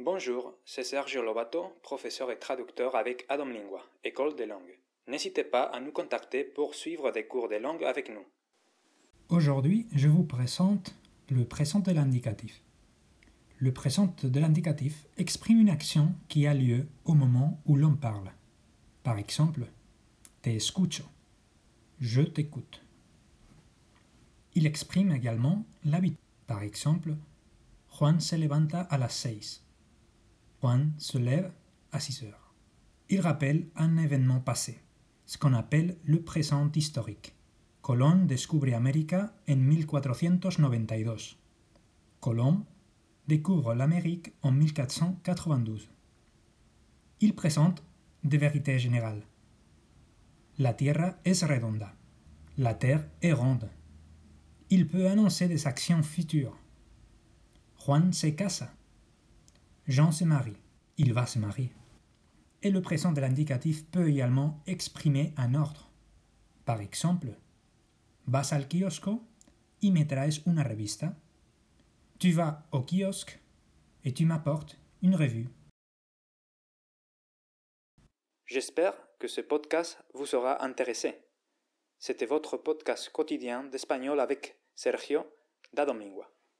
Bonjour, c'est Sergio Lobato, professeur et traducteur avec Adam Lingua, École des langues. N'hésitez pas à nous contacter pour suivre des cours de langue avec nous. Aujourd'hui, je vous présente le présent de l'indicatif. Le présent de l'indicatif exprime une action qui a lieu au moment où l'on parle. Par exemple, te escucho, je t'écoute. Il exprime également l'habitude. Par exemple, Juan se levanta a las seis. Juan se lève à 6 heures. Il rappelle un événement passé, ce qu'on appelle le présent historique. Colón descubre América en 1492. Colomb découvre l'Amérique en 1492. Il présente des vérités générales. La Tierra es redonda. La Terre est ronde. Il peut annoncer des actions futures. Juan se casa. Jean se marie. Il va se marier. Et le présent de l'indicatif peut également exprimer un ordre. Par exemple, vas al kiosco y me traes una revista. Tu vas au kiosque et tu m'apportes une revue. J'espère que ce podcast vous sera intéressé. C'était votre podcast quotidien d'espagnol avec Sergio da Domingua.